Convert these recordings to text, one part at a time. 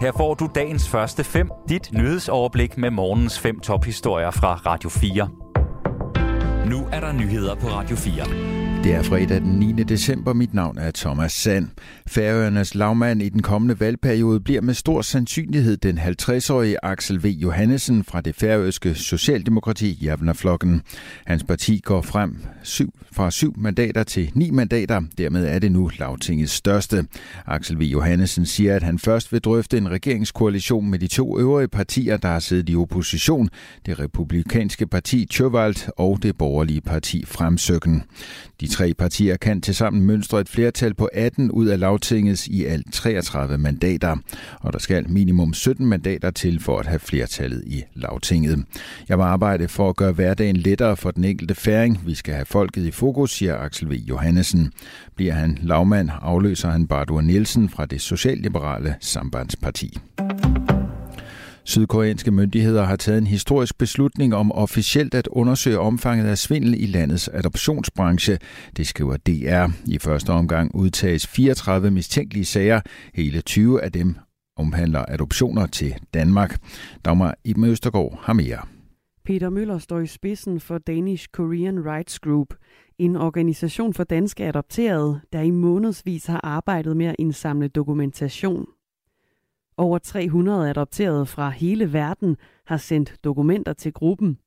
Her får du dagens første fem, dit nyhedsoverblik med morgens fem tophistorier fra Radio 4. Nu er der nyheder på Radio 4. Det er fredag den 9. december. Mit navn er Thomas Sand. Færøernes lavmand i den kommende valgperiode bliver med stor sandsynlighed den 50-årige Axel V. Johannesen fra det færøske Socialdemokrati Javnaflokken. Hans parti går frem syv, fra syv mandater til ni mandater. Dermed er det nu lavtingets største. Axel V. Johannesen siger, at han først vil drøfte en regeringskoalition med de to øvrige partier, der har siddet i opposition. Det republikanske parti Tjøvald og det borgerlige parti Fremsøkken. De tre partier kan tilsammen mønstre et flertal på 18 ud af lavtingets i alt 33 mandater, og der skal minimum 17 mandater til for at have flertallet i lavtinget. Jeg vil arbejde for at gøre hverdagen lettere for den enkelte færing. Vi skal have folket i fokus, siger Axel V. Johannesen. Bliver han lavmand, afløser han Bardur Nielsen fra det Socialliberale Sambandsparti. Sydkoreanske myndigheder har taget en historisk beslutning om officielt at undersøge omfanget af svindel i landets adoptionsbranche. Det skriver DR. I første omgang udtages 34 mistænkelige sager. Hele 20 af dem omhandler adoptioner til Danmark. Dagmar Iben Østergaard har mere. Peter Møller står i spidsen for Danish Korean Rights Group, en organisation for danske adopterede, der i månedsvis har arbejdet med at indsamle dokumentation over 300 adopterede fra hele verden har sendt dokumenter til gruppen.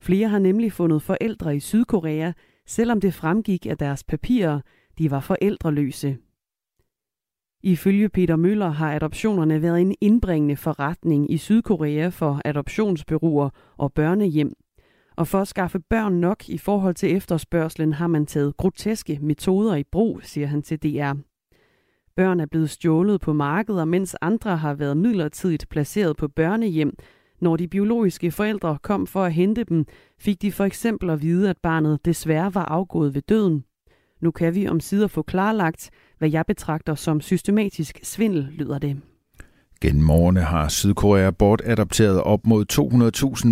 Flere har nemlig fundet forældre i Sydkorea, selvom det fremgik af deres papirer, de var forældreløse. Ifølge Peter Møller har adoptionerne været en indbringende forretning i Sydkorea for adoptionsbyråer og børnehjem. Og for at skaffe børn nok i forhold til efterspørgselen har man taget groteske metoder i brug, siger han til DR. Børn er blevet stjålet på markeder, mens andre har været midlertidigt placeret på børnehjem. Når de biologiske forældre kom for at hente dem, fik de for eksempel at vide, at barnet desværre var afgået ved døden. Nu kan vi om sider få klarlagt, hvad jeg betragter som systematisk svindel, lyder det. Gennem årene har Sydkorea bortadopteret op mod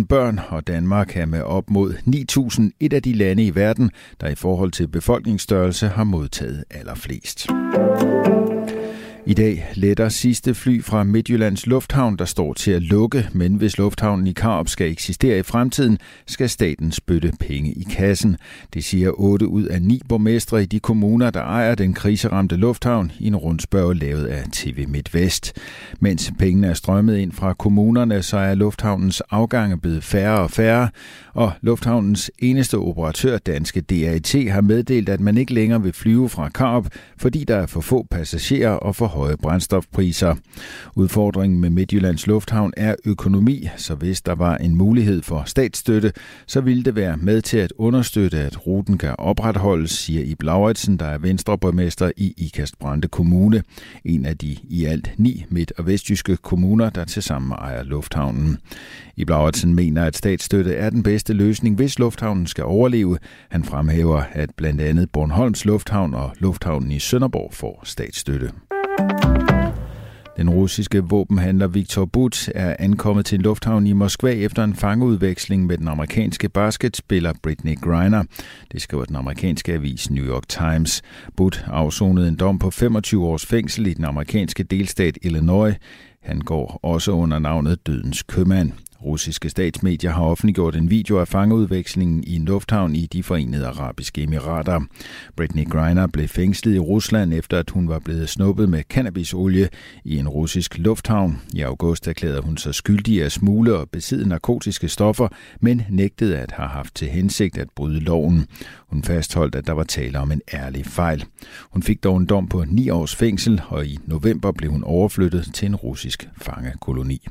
200.000 børn, og Danmark er med op mod 9.000 et af de lande i verden, der i forhold til befolkningsstørrelse har modtaget allerflest. I dag letter sidste fly fra Midtjyllands Lufthavn, der står til at lukke, men hvis lufthavnen i Karup skal eksistere i fremtiden, skal staten spytte penge i kassen. Det siger 8 ud af 9 borgmestre i de kommuner, der ejer den kriseramte lufthavn i en rundspørg lavet af TV MidtVest. Mens pengene er strømmet ind fra kommunerne, så er lufthavnens afgange blevet færre og færre, og lufthavnens eneste operatør, danske DAT, har meddelt, at man ikke længere vil flyve fra Karup, fordi der er for få passagerer og for høje brændstofpriser. Udfordringen med Midtjyllands Lufthavn er økonomi, så hvis der var en mulighed for statsstøtte, så ville det være med til at understøtte, at ruten kan opretholdes, siger Ib Lauritsen, der er venstreborgmester i Ikast Brande Kommune, en af de i alt ni midt- og vestjyske kommuner, der tilsammen ejer lufthavnen. Ib Lauritsen mener, at statsstøtte er den bedste løsning, hvis lufthavnen skal overleve. Han fremhæver, at blandt andet Bornholms Lufthavn og Lufthavnen i Sønderborg får statsstøtte. Den russiske våbenhandler Viktor But er ankommet til en lufthavn i Moskva efter en fangeudveksling med den amerikanske basketspiller Britney Griner. Det skriver den amerikanske avis New York Times. But afsonede en dom på 25 års fængsel i den amerikanske delstat Illinois. Han går også under navnet Dødens Købmand. Russiske statsmedier har offentliggjort en video af fangeudvekslingen i en lufthavn i de forenede arabiske emirater. Britney Griner blev fængslet i Rusland efter at hun var blevet snuppet med cannabisolie i en russisk lufthavn. I august erklærede hun sig skyldig at smule og besidde narkotiske stoffer, men nægtede at have haft til hensigt at bryde loven. Hun fastholdt, at der var tale om en ærlig fejl. Hun fik dog en dom på ni års fængsel, og i november blev hun overflyttet til en russisk fangekoloni.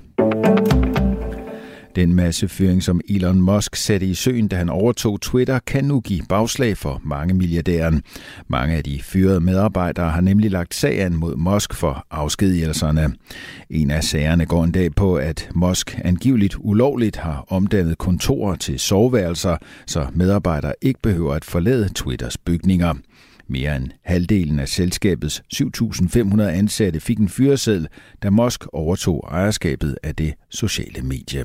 Den massefyring, som Elon Musk satte i søen, da han overtog Twitter, kan nu give bagslag for mange milliardæren. Mange af de fyrede medarbejdere har nemlig lagt sag an mod Musk for afskedigelserne. En af sagerne går en dag på, at Musk angiveligt ulovligt har omdannet kontorer til soveværelser, så medarbejdere ikke behøver at forlade Twitters bygninger. Mere end halvdelen af selskabets 7.500 ansatte fik en fyreseddel, da Musk overtog ejerskabet af det sociale medie.